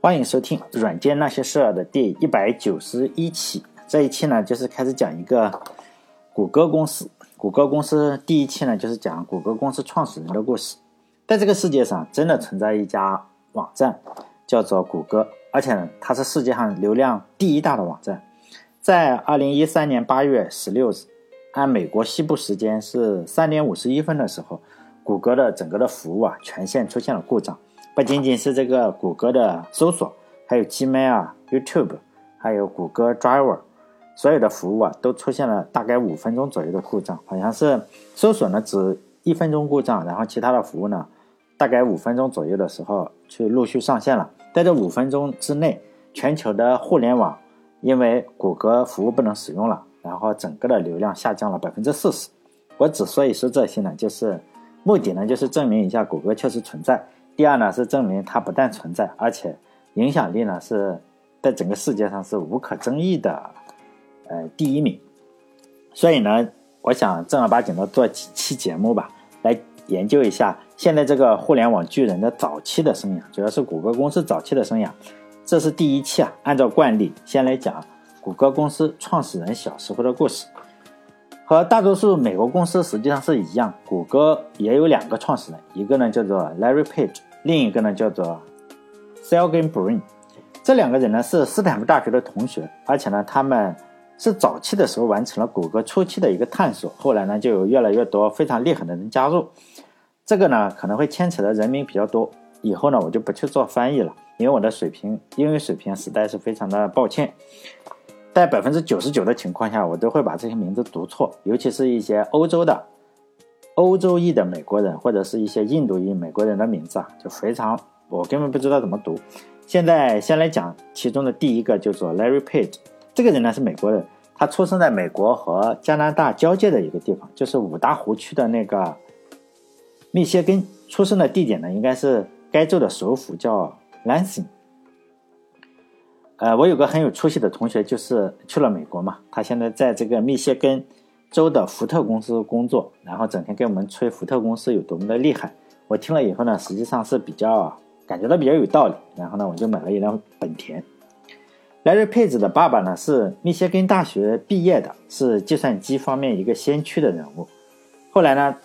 欢迎收听《软件那些事儿》的第一百九十一期。这一期呢，就是开始讲一个谷歌公司。谷歌公司第一期呢，就是讲谷歌公司创始人的故事。在这个世界上，真的存在一家网站，叫做谷歌，而且呢，它是世界上流量第一大的网站。在二零一三年八月十六日，按美国西部时间是三点五十一分的时候，谷歌的整个的服务啊，全线出现了故障。不仅仅是这个谷歌的搜索，还有 Gmail、YouTube，还有谷歌 Driver，所有的服务啊都出现了大概五分钟左右的故障。好像是搜索呢只一分钟故障，然后其他的服务呢大概五分钟左右的时候去陆续上线了。在这五分钟之内，全球的互联网因为谷歌服务不能使用了，然后整个的流量下降了百分之四十。我之所以说这些呢，就是目的呢就是证明一下谷歌确实存在。第二呢，是证明它不但存在，而且影响力呢是在整个世界上是无可争议的，呃，第一名。所以呢，我想正儿八经的做几期节目吧，来研究一下现在这个互联网巨人的早期的生涯，主要是谷歌公司早期的生涯。这是第一期啊，按照惯例，先来讲谷歌公司创始人小时候的故事。和大多数美国公司实际上是一样，谷歌也有两个创始人，一个呢叫做 Larry Page。另一个呢叫做 s e l g e n Brin，这两个人呢是斯坦福大学的同学，而且呢他们是早期的时候完成了谷歌初期的一个探索，后来呢就有越来越多非常厉害的人加入。这个呢可能会牵扯的人名比较多，以后呢我就不去做翻译了，因为我的水平英语水平实在是非常的抱歉。在百分之九十九的情况下，我都会把这些名字读错，尤其是一些欧洲的。欧洲裔的美国人或者是一些印度裔美国人的名字啊，就非常我根本不知道怎么读。现在先来讲其中的第一个，叫做 Larry Page。这个人呢是美国人，他出生在美国和加拿大交界的一个地方，就是五大湖区的那个密歇根。出生的地点呢应该是该州的首府叫 Lansing。呃，我有个很有出息的同学，就是去了美国嘛，他现在在这个密歇根。州的福特公司工作，然后整天给我们吹福特公司有多么的厉害。我听了以后呢，实际上是比较感觉到比较有道理。然后呢，我就买了一辆本田。莱瑞佩子的爸爸呢是密歇根大学毕业的，是计算机方面一个先驱的人物。后来呢，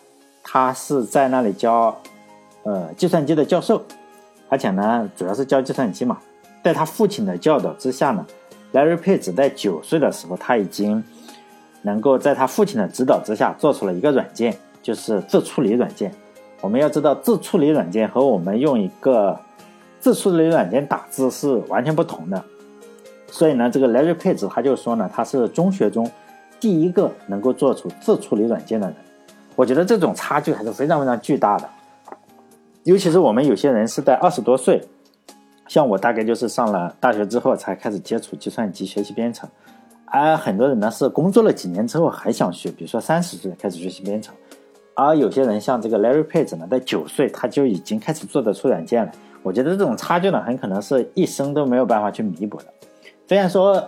他是在那里教呃计算机的教授，而且呢主要是教计算机嘛。在他父亲的教导之下呢莱瑞佩子在九岁的时候他已经。能够在他父亲的指导之下做出了一个软件，就是自处理软件。我们要知道，自处理软件和我们用一个自处理软件打字是完全不同的。所以呢，这个 Larry Page 他就说呢，他是中学中第一个能够做出自处理软件的人。我觉得这种差距还是非常非常巨大的。尤其是我们有些人是在二十多岁，像我大概就是上了大学之后才开始接触计算机、学习编程。而很多人呢是工作了几年之后还想学，比如说三十岁开始学习编程，而有些人像这个 Larry Page 呢，在九岁他就已经开始做得出软件了。我觉得这种差距呢，很可能是一生都没有办法去弥补的。虽然说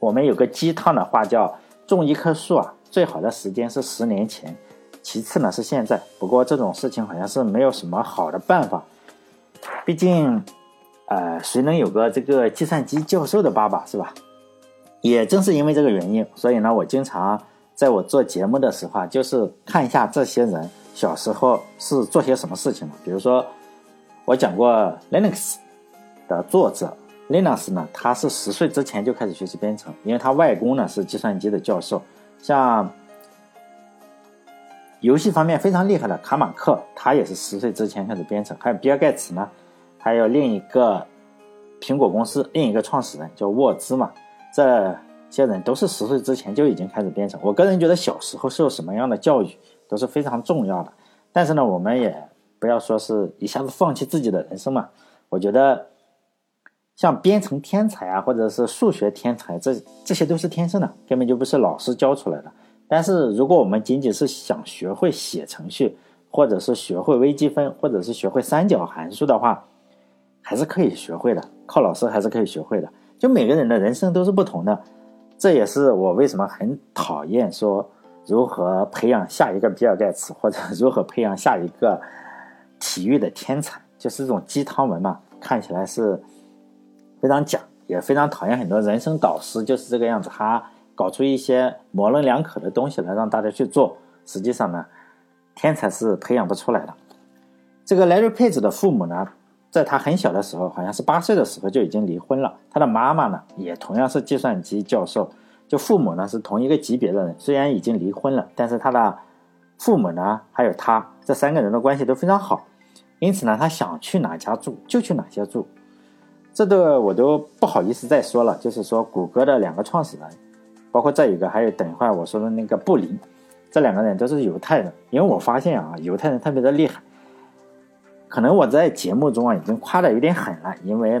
我们有个鸡汤的话叫种一棵树啊，最好的时间是十年前，其次呢是现在。不过这种事情好像是没有什么好的办法，毕竟，呃，谁能有个这个计算机教授的爸爸是吧？也正是因为这个原因，所以呢，我经常在我做节目的时候啊，就是看一下这些人小时候是做些什么事情的。比如说，我讲过 Linux 的作者 Linux 呢，他是十岁之前就开始学习编程，因为他外公呢是计算机的教授。像游戏方面非常厉害的卡马克，他也是十岁之前开始编程。还有比尔盖茨呢，还有另一个苹果公司另一个创始人叫沃兹嘛。这些人都是十岁之前就已经开始编程。我个人觉得小时候受什么样的教育都是非常重要的。但是呢，我们也不要说是一下子放弃自己的人生嘛。我觉得像编程天才啊，或者是数学天才，这这些都是天生的，根本就不是老师教出来的。但是如果我们仅仅是想学会写程序，或者是学会微积分，或者是学会三角函数的话，还是可以学会的。靠老师还是可以学会的。就每个人的人生都是不同的，这也是我为什么很讨厌说如何培养下一个比尔盖茨，或者如何培养下一个体育的天才，就是这种鸡汤文嘛，看起来是非常假，也非常讨厌很多人生导师就是这个样子，他搞出一些模棱两可的东西来让大家去做，实际上呢，天才是培养不出来的。这个 Larry Page 的父母呢，在他很小的时候，好像是八岁的时候就已经离婚了。他的妈妈呢，也同样是计算机教授，就父母呢是同一个级别的人，虽然已经离婚了，但是他的父母呢，还有他这三个人的关系都非常好，因此呢，他想去哪家住就去哪家住。这个我都不好意思再说了，就是说谷歌的两个创始人，包括这一个，还有等一会儿我说的那个布林，这两个人都是犹太人，因为我发现啊，犹太人特别的厉害。可能我在节目中啊已经夸的有点狠了，因为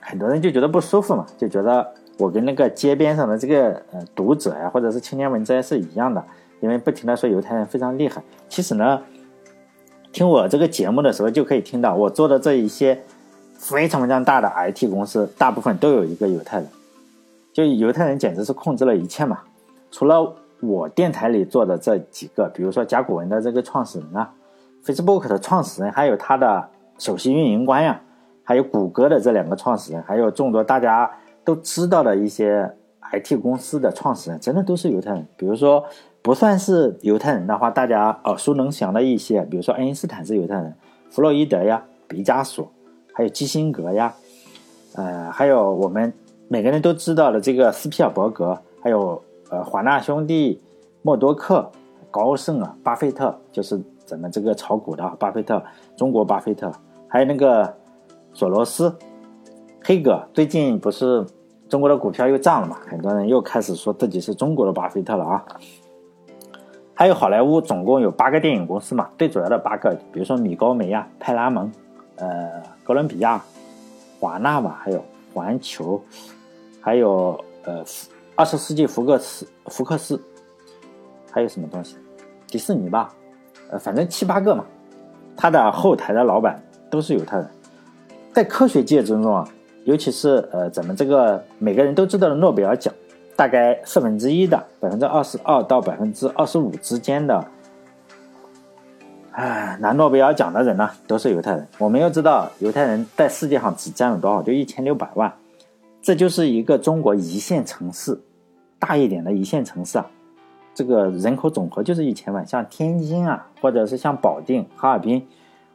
很多人就觉得不舒服嘛，就觉得我跟那个街边上的这个呃读者呀，或者是青年文摘是一样的，因为不停的说犹太人非常厉害。其实呢，听我这个节目的时候就可以听到，我做的这一些非常非常大的 IT 公司，大部分都有一个犹太人，就犹太人简直是控制了一切嘛。除了我电台里做的这几个，比如说甲骨文的这个创始人啊。Facebook 的创始人，还有他的首席运营官呀，还有谷歌的这两个创始人，还有众多大家都知道的一些 IT 公司的创始人，真的都是犹太人。比如说，不算是犹太人的话，大家耳熟能详的一些，比如说爱因斯坦是犹太人，弗洛伊德呀，毕加索，还有基辛格呀，呃，还有我们每个人都知道的这个斯皮尔伯格，还有呃华纳兄弟、默多克、高盛啊，巴菲特，就是。咱们这个炒股的巴菲特，中国巴菲特，还有那个索罗斯、黑格，最近不是中国的股票又涨了嘛？很多人又开始说自己是中国的巴菲特了啊。还有好莱坞总共有八个电影公司嘛，最主要的八个，比如说米高梅呀、派拉蒙、呃哥伦比亚、华纳吧，还有环球，还有呃二十世纪福克斯、福克斯，还有什么东西？迪士尼吧。呃，反正七八个嘛，他的后台的老板都是犹太人，在科学界之中啊，尤其是呃咱们这个每个人都知道的诺贝尔奖，大概四分之一的百分之二十二到百分之二十五之间的，哎，拿诺贝尔奖的人呢，都是犹太人。我们要知道，犹太人在世界上只占了多少？就一千六百万，这就是一个中国一线城市，大一点的一线城市啊。这个人口总和就是一千万，像天津啊，或者是像保定、哈尔滨，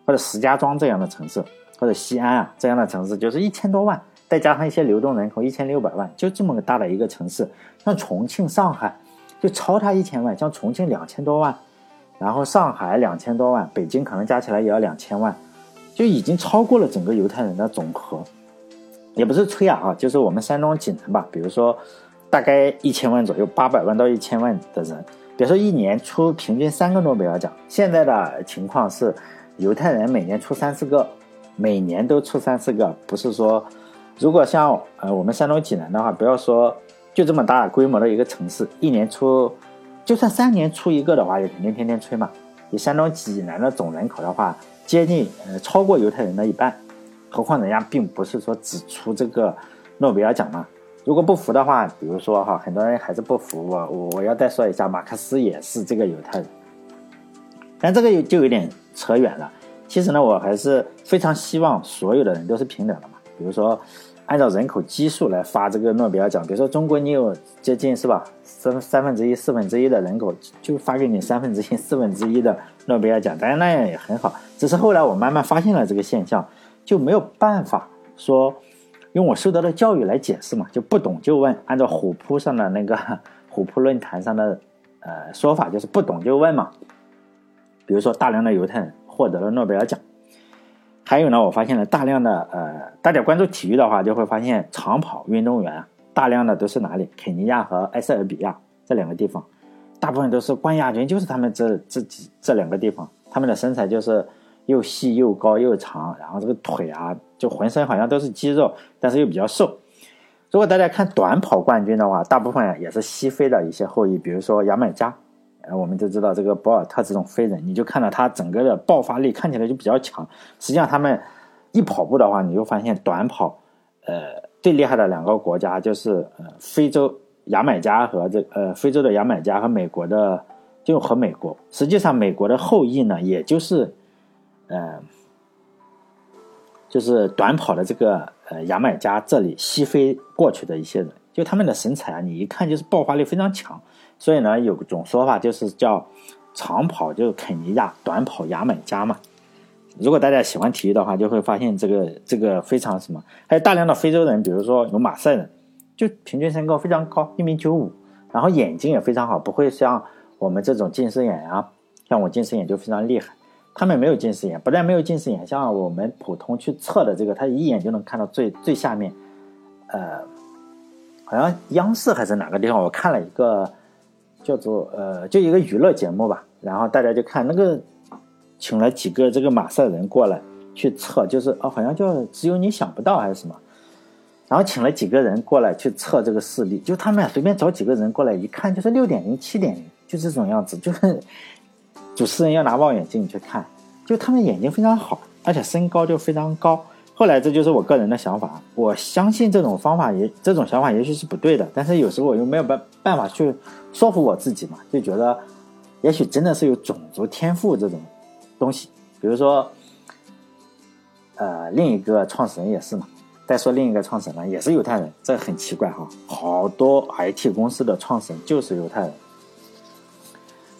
或者石家庄这样的城市，或者西安啊这样的城市，就是一千多万，再加上一些流动人口一千六百万，就这么个大的一个城市。像重庆、上海就超它一千万，像重庆两千多万，然后上海两千多万，北京可能加起来也要两千万，就已经超过了整个犹太人的总和。也不是吹啊，就是我们山东济南吧，比如说。大概一千万左右，八百万到一千万的人，比如说一年出平均三个诺贝尔奖。现在的情况是，犹太人每年出三四个，每年都出三四个。不是说，如果像呃我们山东济南的话，不要说就这么大规模的一个城市，一年出，就算三年出一个的话，也肯定天天吹嘛。以山东济南的总人口的话，接近呃超过犹太人的一半，何况人家并不是说只出这个诺贝尔奖嘛。如果不服的话，比如说哈，很多人还是不服我，我我要再说一下，马克思也是这个犹太人，但这个有就有点扯远了。其实呢，我还是非常希望所有的人都是平等的嘛。比如说，按照人口基数来发这个诺贝尔奖，比如说中国你有接近是吧，三三分之一、四分之一的人口，就发给你三分之一、四分之一的诺贝尔奖，当然那样也很好。只是后来我慢慢发现了这个现象，就没有办法说。用我受到的教育来解释嘛，就不懂就问。按照虎扑上的那个虎扑论坛上的呃说法，就是不懂就问嘛。比如说，大量的犹太人获得了诺贝尔奖。还有呢，我发现了大量的呃，大家关注体育的话，就会发现长跑运动员大量的都是哪里？肯尼亚和埃塞俄比亚这两个地方，大部分都是冠亚军，就是他们这这几这两个地方，他们的身材就是又细又高又长，然后这个腿啊。就浑身好像都是肌肉，但是又比较瘦。如果大家看短跑冠军的话，大部分也是西非的一些后裔，比如说牙买加。呃，我们都知道这个博尔特这种飞人，你就看到他整个的爆发力看起来就比较强。实际上，他们一跑步的话，你就发现短跑，呃，最厉害的两个国家就是呃非洲牙买加和这呃非洲的牙买加和美国的就和美国。实际上，美国的后裔呢，也就是呃。就是短跑的这个呃牙买加这里西非过去的一些人，就他们的身材啊，你一看就是爆发力非常强。所以呢，有种说法就是叫长跑就是肯尼亚，短跑牙买加嘛。如果大家喜欢体育的话，就会发现这个这个非常什么，还有大量的非洲人，比如说有马赛人，就平均身高非常高，一米九五，然后眼睛也非常好，不会像我们这种近视眼啊，像我近视眼就非常厉害，他们没有近视眼，不但没有近视眼，像我们普通去测的这个，他一眼就能看到最最下面，呃，好像央视还是哪个地方，我看了一个叫做呃，就一个娱乐节目吧，然后大家就看那个。请了几个这个马赛人过来去测，就是哦，好像叫只有你想不到还是什么，然后请了几个人过来去测这个视力，就他们随便找几个人过来一看，就是六点零、七点零，就这种样子，就是主持人要拿望远镜去看，就他们眼睛非常好，而且身高就非常高。后来这就是我个人的想法，我相信这种方法也这种想法也许是不对的，但是有时候我又没有办办法去说服我自己嘛，就觉得也许真的是有种族天赋这种。东西，比如说，呃，另一个创始人也是嘛。再说另一个创始人也是犹太人，这很奇怪哈。好多 IT 公司的创始人就是犹太人。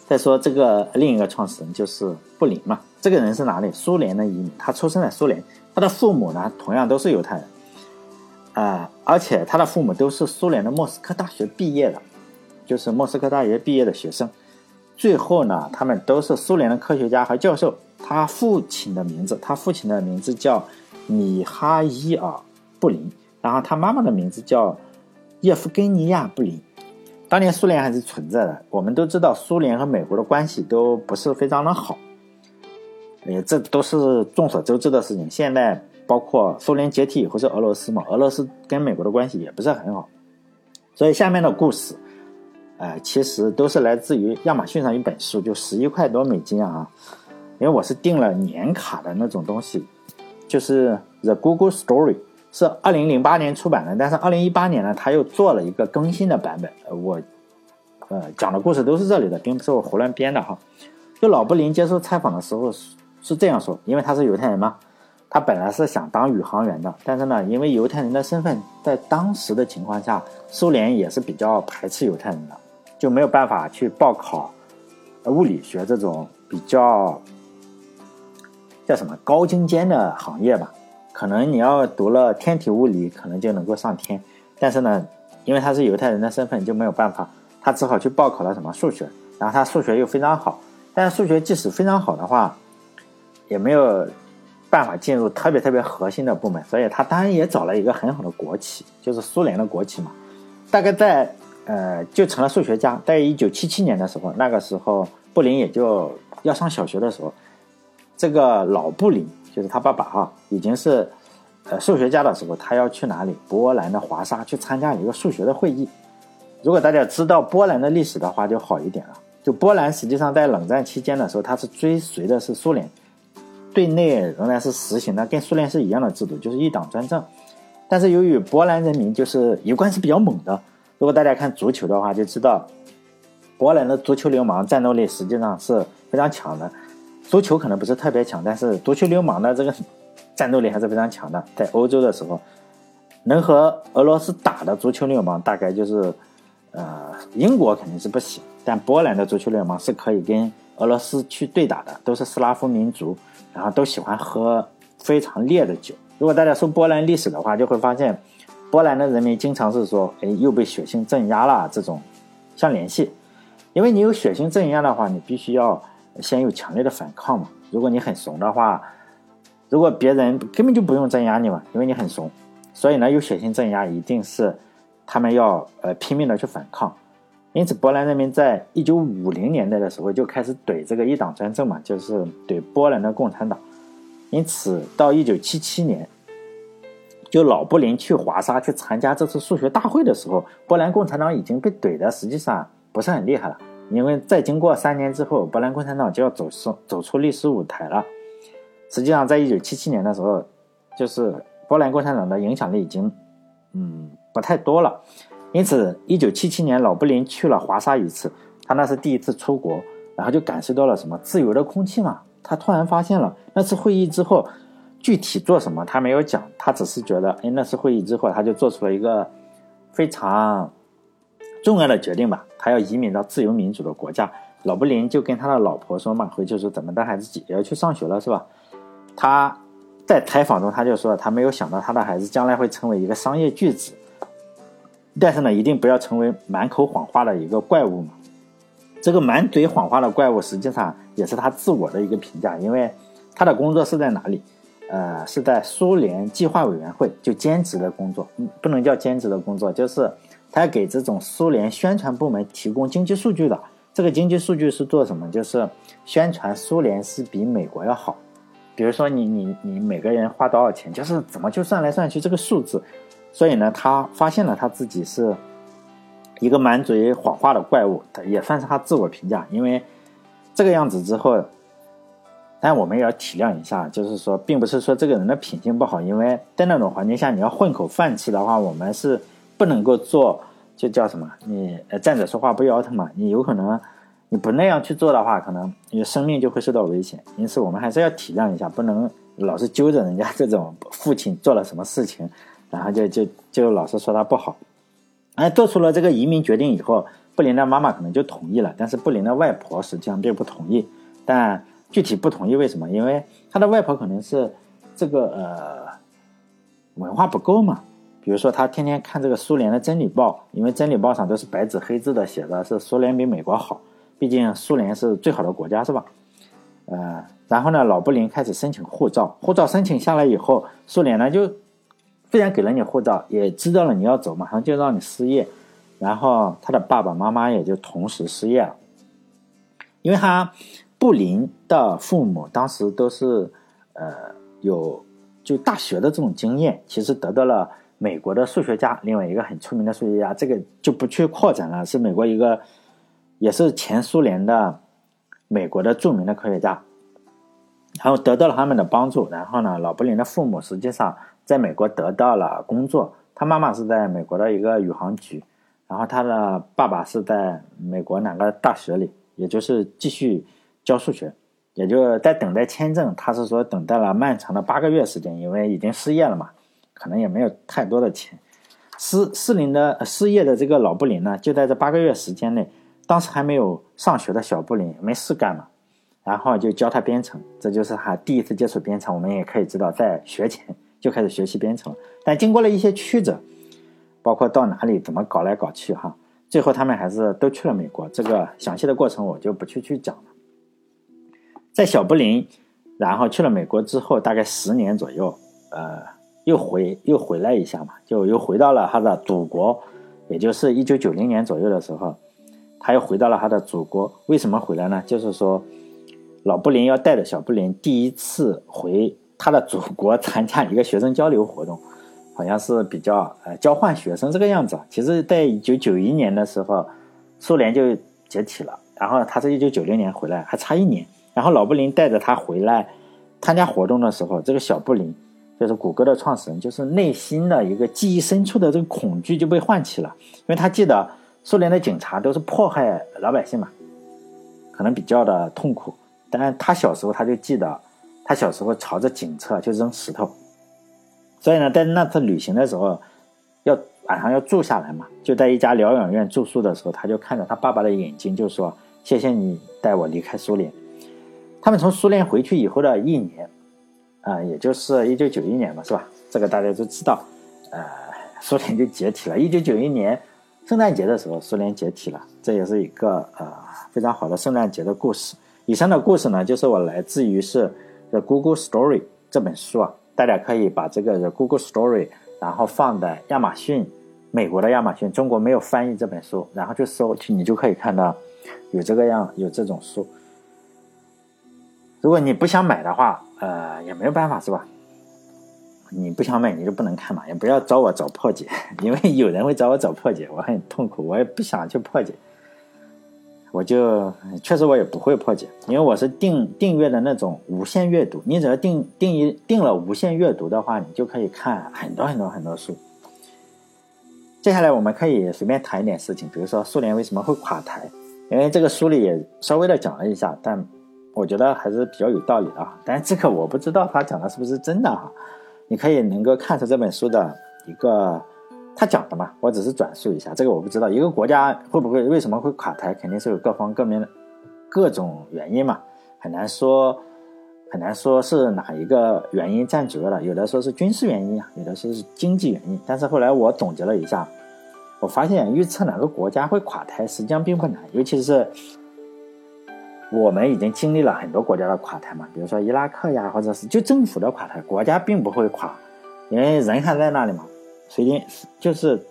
再说这个另一个创始人就是布林嘛，这个人是哪里？苏联的移民，他出生在苏联，他的父母呢同样都是犹太人，啊，而且他的父母都是苏联的莫斯科大学毕业的，就是莫斯科大学毕业的学生。最后呢，他们都是苏联的科学家和教授。他父亲的名字，他父亲的名字叫米哈伊尔·布林，然后他妈妈的名字叫叶夫根尼亚·布林。当年苏联还是存在的，我们都知道苏联和美国的关系都不是非常的好，也这都是众所周知的事情。现在包括苏联解体以后是俄罗斯嘛，俄罗斯跟美国的关系也不是很好。所以下面的故事。呃，其实都是来自于亚马逊上一本书，就十一块多美金啊，因为我是订了年卡的那种东西，就是《The Google Story》，是二零零八年出版的，但是二零一八年呢，他又做了一个更新的版本。我，呃，讲的故事都是这里的，并不是我胡乱编的哈。就老布林接受采访的时候是是这样说，因为他是犹太人嘛，他本来是想当宇航员的，但是呢，因为犹太人的身份，在当时的情况下，苏联也是比较排斥犹太人的。就没有办法去报考物理学这种比较叫什么高精尖的行业吧？可能你要读了天体物理，可能就能够上天。但是呢，因为他是犹太人的身份，就没有办法，他只好去报考了什么数学。然后他数学又非常好，但是数学即使非常好的话，也没有办法进入特别特别核心的部门。所以他当然也找了一个很好的国企，就是苏联的国企嘛。大概在。呃，就成了数学家。在一九七七年的时候，那个时候布林也就要上小学的时候，这个老布林就是他爸爸哈，已经是呃数学家的时候，他要去哪里？波兰的华沙去参加一个数学的会议。如果大家知道波兰的历史的话，就好一点了。就波兰实际上在冷战期间的时候，它是追随的是苏联，对内仍然是实行的跟苏联是一样的制度，就是一党专政。但是由于波兰人民就是一贯是比较猛的。如果大家看足球的话，就知道波兰的足球流氓战斗力实际上是非常强的。足球可能不是特别强，但是足球流氓的这个 战斗力还是非常强的。在欧洲的时候，能和俄罗斯打的足球流氓大概就是呃英国肯定是不行，但波兰的足球流氓是可以跟俄罗斯去对打的，都是斯拉夫民族，然后都喜欢喝非常烈的酒。如果大家说波兰历史的话，就会发现。波兰的人民经常是说：“哎，又被血腥镇压了。”这种相联系，因为你有血腥镇压的话，你必须要先有强烈的反抗嘛。如果你很怂的话，如果别人根本就不用镇压你嘛，因为你很怂，所以呢，有血腥镇压一定是他们要呃拼命的去反抗。因此，波兰人民在一九五零年代的时候就开始怼这个一党专政嘛，就是怼波兰的共产党。因此，到一九七七年。就老布林去华沙去参加这次数学大会的时候，波兰共产党已经被怼的实际上不是很厉害了。因为再经过三年之后，波兰共产党就要走出走出历史舞台了。实际上，在一九七七年的时候，就是波兰共产党的影响力已经嗯不太多了。因此，一九七七年老布林去了华沙一次，他那是第一次出国，然后就感受到了什么自由的空气嘛。他突然发现了那次会议之后。具体做什么他没有讲，他只是觉得，哎，那次会议之后，他就做出了一个非常重要的决定吧，他要移民到自由民主的国家。老布林就跟他的老婆说嘛，回去说怎么的，孩子也要去上学了，是吧？他在采访中他就说，他没有想到他的孩子将来会成为一个商业巨子，但是呢，一定不要成为满口谎话的一个怪物嘛。这个满嘴谎话的怪物，实际上也是他自我的一个评价，因为他的工作是在哪里？呃，是在苏联计划委员会，就兼职的工作，不能叫兼职的工作，就是来给这种苏联宣传部门提供经济数据的。这个经济数据是做什么？就是宣传苏联是比美国要好。比如说，你你你每个人花多少钱，就是怎么就算来算去这个数字。所以呢，他发现了他自己是一个满嘴谎话的怪物，也算是他自我评价。因为这个样子之后。但我们也要体谅一下，就是说，并不是说这个人的品性不好，因为在那种环境下，你要混口饭吃的话，我们是不能够做，就叫什么？你站着说话不腰疼嘛。你有可能你不那样去做的话，可能你的生命就会受到危险。因此，我们还是要体谅一下，不能老是揪着人家这种父亲做了什么事情，然后就就就老是说他不好。哎，做出了这个移民决定以后，布林的妈妈可能就同意了，但是布林的外婆实际上并不同意，但。具体不同意为什么？因为他的外婆可能是这个呃文化不够嘛。比如说他天天看这个苏联的《真理报》，因为《真理报》上都是白纸黑字的写的是苏联比美国好，毕竟苏联是最好的国家，是吧？呃，然后呢，老布林开始申请护照，护照申请下来以后，苏联呢就虽然给了你护照，也知道了你要走，马上就让你失业，然后他的爸爸妈妈也就同时失业了，因为他。布林的父母当时都是，呃，有就大学的这种经验，其实得到了美国的数学家，另外一个很出名的数学家，这个就不去扩展了，是美国一个，也是前苏联的美国的著名的科学家，然后得到了他们的帮助，然后呢，老布林的父母实际上在美国得到了工作，他妈妈是在美国的一个宇航局，然后他的爸爸是在美国哪个大学里，也就是继续。教数学，也就在等待签证。他是说等待了漫长的八个月时间，因为已经失业了嘛，可能也没有太多的钱。失失灵的失业的这个老布林呢，就在这八个月时间内，当时还没有上学的小布林没事干嘛，然后就教他编程。这就是他第一次接触编程。我们也可以知道，在学前就开始学习编程。但经过了一些曲折，包括到哪里怎么搞来搞去哈，最后他们还是都去了美国。这个详细的过程我就不去去讲了。在小布林，然后去了美国之后，大概十年左右，呃，又回又回来一下嘛，就又回到了他的祖国，也就是一九九零年左右的时候，他又回到了他的祖国。为什么回来呢？就是说，老布林要带着小布林第一次回他的祖国参加一个学生交流活动，好像是比较呃交换学生这个样子。其实，在一九九一年的时候，苏联就解体了，然后他是一九九零年回来，还差一年。然后老布林带着他回来参加活动的时候，这个小布林就是谷歌的创始人，就是内心的一个记忆深处的这个恐惧就被唤起了，因为他记得苏联的警察都是迫害老百姓嘛，可能比较的痛苦。但他小时候他就记得，他小时候朝着警车就扔石头，所以呢，在那次旅行的时候，要晚上要住下来嘛，就在一家疗养院住宿的时候，他就看着他爸爸的眼睛，就说：“谢谢你带我离开苏联。”他们从苏联回去以后的一年，啊，也就是一九九一年嘛，是吧？这个大家都知道，呃，苏联就解体了。一九九一年圣诞节的时候，苏联解体了，这也是一个呃非常好的圣诞节的故事。以上的故事呢，就是我来自于是《The Google Story》这本书啊，大家可以把这个《The Google Story》，然后放在亚马逊，美国的亚马逊，中国没有翻译这本书，然后就搜去，你就可以看到有这个样有这种书。如果你不想买的话，呃，也没有办法，是吧？你不想买，你就不能看嘛，也不要找我找破解，因为有人会找我找破解，我很痛苦，我也不想去破解。我就确实我也不会破解，因为我是订订阅的那种无限阅读，你只要订订一订了无限阅读的话，你就可以看很多很多很多书。接下来我们可以随便谈一点事情，比如说苏联为什么会垮台，因为这个书里也稍微的讲了一下，但。我觉得还是比较有道理的啊。但是这个我不知道他讲的是不是真的哈。你可以能够看出这本书的一个他讲的嘛，我只是转述一下，这个我不知道。一个国家会不会为什么会垮台，肯定是有各方各面的各种原因嘛，很难说。很难说是哪一个原因占主要的，有的说是军事原因啊，有的说是经济原因。但是后来我总结了一下，我发现预测哪个国家会垮台实际上并不难，尤其是我们已经经历了很多国家的垮台嘛，比如说伊拉克呀，或者是就政府的垮台，国家并不会垮，因为人还在那里嘛。所以就是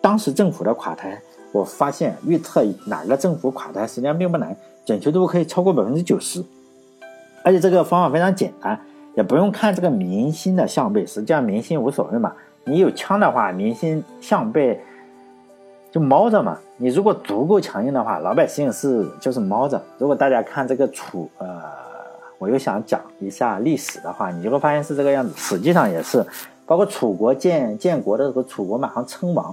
当时政府的垮台，我发现预测哪个政府垮台实际上并不难，准确度可以超过百分之九十。而且这个方法非常简单，也不用看这个明星的相背，实际上明星无所谓嘛。你有枪的话，明星相背就猫着嘛。你如果足够强硬的话，老百姓是就是猫着。如果大家看这个楚，呃，我又想讲一下历史的话，你就会发现是这个样子。实际上也是，包括楚国建建国的时候，楚国马上称王，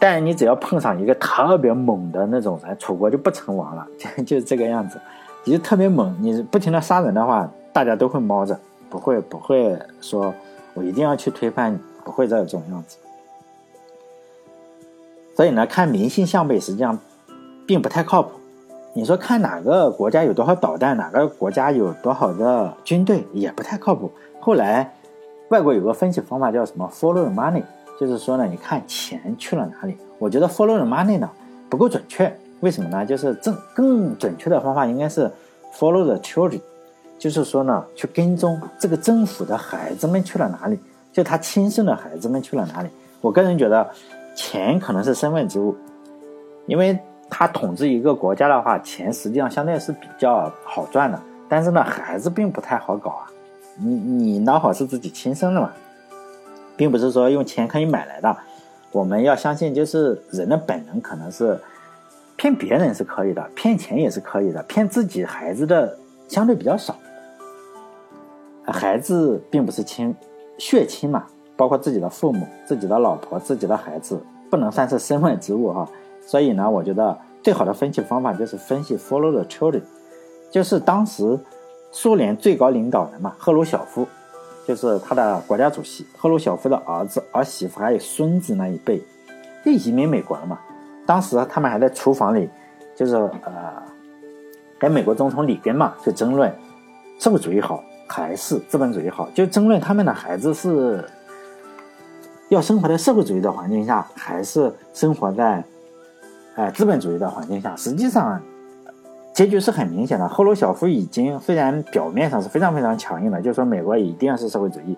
但你只要碰上一个特别猛的那种人，楚国就不称王了，就就是这个样子。你就特别猛，你不停的杀人的话，大家都会猫着，不会不会说，我一定要去推翻你，不会这种样子。所以呢，看明星相背实际上并不太靠谱。你说看哪个国家有多少导弹，哪个国家有多少的军队，也不太靠谱。后来外国有个分析方法叫什么 “follow the money”，就是说呢，你看钱去了哪里。我觉得 “follow the money” 呢不够准确。为什么呢？就是正更准确的方法应该是 follow the children，就是说呢，去跟踪这个政府的孩子们去了哪里，就他亲生的孩子们去了哪里。我个人觉得，钱可能是身外之物，因为他统治一个国家的话，钱实际上相对是比较好赚的。但是呢，孩子并不太好搞啊。你你孬好是自己亲生的嘛，并不是说用钱可以买来的。我们要相信，就是人的本能可能是。骗别人是可以的，骗钱也是可以的，骗自己孩子的相对比较少。孩子并不是亲血亲嘛，包括自己的父母、自己的老婆、自己的孩子，不能算是身外之物哈。所以呢，我觉得最好的分析方法就是分析 follow the children，就是当时苏联最高领导人嘛，赫鲁晓夫，就是他的国家主席，赫鲁晓夫的儿子、儿媳妇还有孙子那一辈，就移民美国了嘛。当时他们还在厨房里，就是呃，跟美国总统里根嘛，就争论社会主义好还是资本主义好，就争论他们的孩子是要生活在社会主义的环境下，还是生活在哎资本主义的环境下。实际上，结局是很明显的。赫鲁晓夫已经虽然表面上是非常非常强硬的，就是说美国一定是社会主义，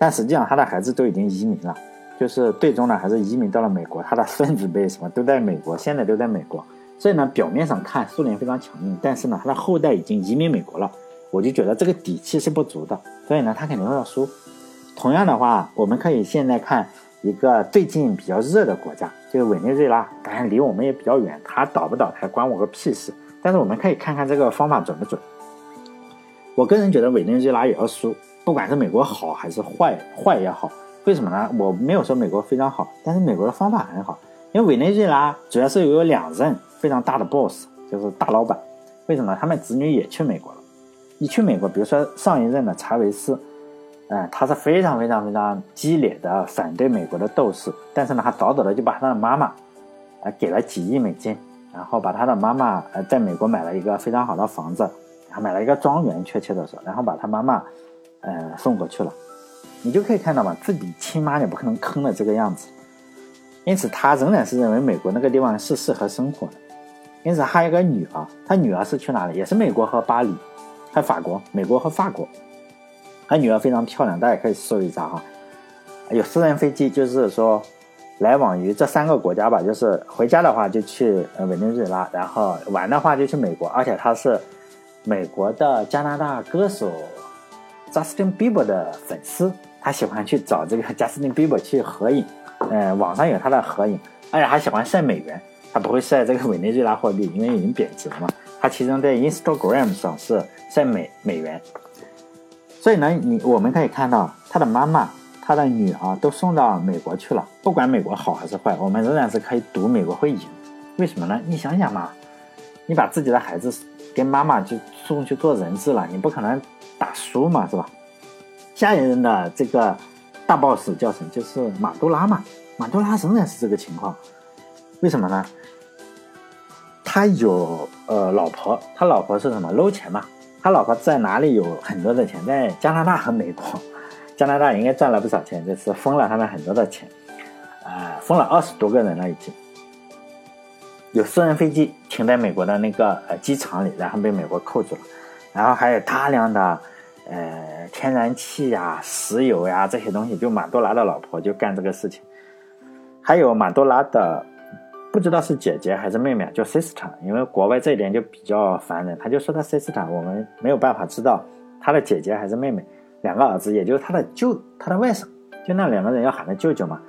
但实际上他的孩子都已经移民了。就是最终呢，还是移民到了美国，他的孙子辈什么都在美国，现在都在美国。所以呢，表面上看苏联非常强硬，但是呢，他的后代已经移民美国了，我就觉得这个底气是不足的。所以呢，他肯定会要输。同样的话，我们可以现在看一个最近比较热的国家，就是委内瑞拉，当然离我们也比较远，它倒不倒台关我个屁事。但是我们可以看看这个方法准不准。我个人觉得委内瑞拉也要输，不管是美国好还是坏，坏也好。为什么呢？我没有说美国非常好，但是美国的方法很好。因为委内瑞拉主要是有两任非常大的 boss，就是大老板。为什么？他们子女也去美国了。一去美国，比如说上一任的查韦斯，哎，他是非常非常非常激烈的反对美国的斗士。但是呢，他早早的就把他的妈妈，呃，给了几亿美金，然后把他的妈妈呃在美国买了一个非常好的房子，然后买了一个庄园，确切的说，然后把他妈妈，呃，送过去了。你就可以看到嘛，自己亲妈也不可能坑的这个样子，因此他仍然是认为美国那个地方是适合生活的。因此还有个女儿，他女儿是去哪里？也是美国和巴黎，还有法国，美国和法国。他女儿非常漂亮，大家可以搜一下哈。有私人飞机，就是说来往于这三个国家吧。就是回家的话就去呃委内瑞拉，然后玩的话就去美国。而且他是美国的加拿大歌手 Justin Bieber 的粉丝。他喜欢去找这个贾斯汀·比伯去合影，呃，网上有他的合影，而且还喜欢晒美元，他不会晒这个委内瑞拉货币，因为已经贬值了嘛。他其中在 Instagram 上是晒美美元，所以呢，你我们可以看到他的妈妈、他的女儿都送到美国去了。不管美国好还是坏，我们仍然是可以赌美国会赢。为什么呢？你想想嘛，你把自己的孩子跟妈妈就送去做人质了，你不可能打输嘛，是吧？下一任的这个大 boss 叫什么？就是马杜拉嘛。马杜拉仍然是这个情况，为什么呢？他有呃老婆，他老婆是什么？搂钱嘛。他老婆在哪里有很多的钱？在加拿大和美国。加拿大应该赚了不少钱，就是封了他们很多的钱，啊，封了二十多个人了已经。有私人飞机停在美国的那个呃机场里，然后被美国扣住了。然后还有大量的呃天然气呀、石油呀这些东西，就马多拉的老婆就干这个事情。还有马多拉的不知道是姐姐还是妹妹，叫 sister，因为国外这一点就比较烦人，他就说他 sister，我们没有办法知道他的姐姐还是妹妹。两个儿子，也就是他的舅、他的外甥，就那两个人要喊他舅舅嘛。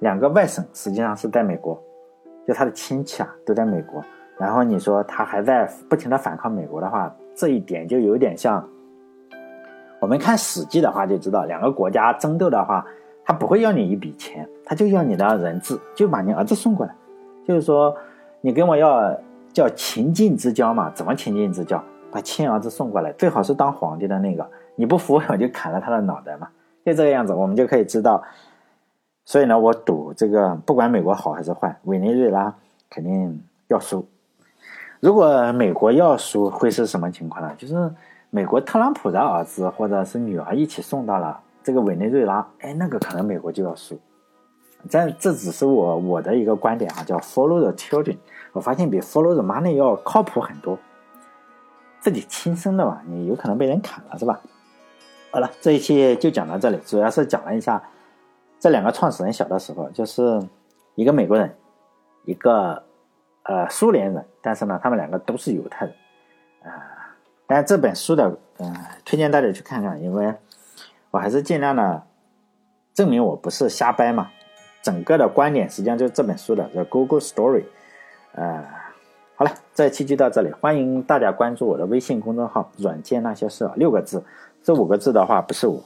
两个外甥实际上是在美国，就他的亲戚啊都在美国。然后你说他还在不停的反抗美国的话，这一点就有点像我们看《史记》的话就知道，两个国家争斗的话，他不会要你一笔钱，他就要你的人质，就把你儿子送过来。就是说，你跟我要叫秦晋之交嘛？怎么秦晋之交？把亲儿子送过来，最好是当皇帝的那个。你不服我就砍了他的脑袋嘛，就这个样子，我们就可以知道。所以呢，我赌这个不管美国好还是坏，委内瑞拉肯定要输。如果美国要输，会是什么情况呢？就是美国特朗普的儿子或者是女儿一起送到了这个委内瑞拉，哎，那个可能美国就要输。这这只是我我的一个观点啊，叫 Follow the children。我发现比 Follow the money 要靠谱很多。自己亲生的嘛，你有可能被人砍了，是吧？好了，这一期就讲到这里，主要是讲了一下这两个创始人小的时候，就是一个美国人，一个呃苏联人，但是呢，他们两个都是犹太人啊。但这本书的嗯，推荐大家去看看，因为我还是尽量的证明我不是瞎掰嘛。整个的观点实际上就是这本书的叫 Google Story，呃，好了，这期就到这里，欢迎大家关注我的微信公众号“软件那些事”，六个字。这五个字的话不是我，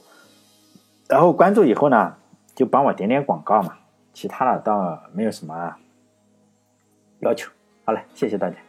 然后关注以后呢，就帮我点点广告嘛，其他的倒没有什么要求。好了，谢谢大家。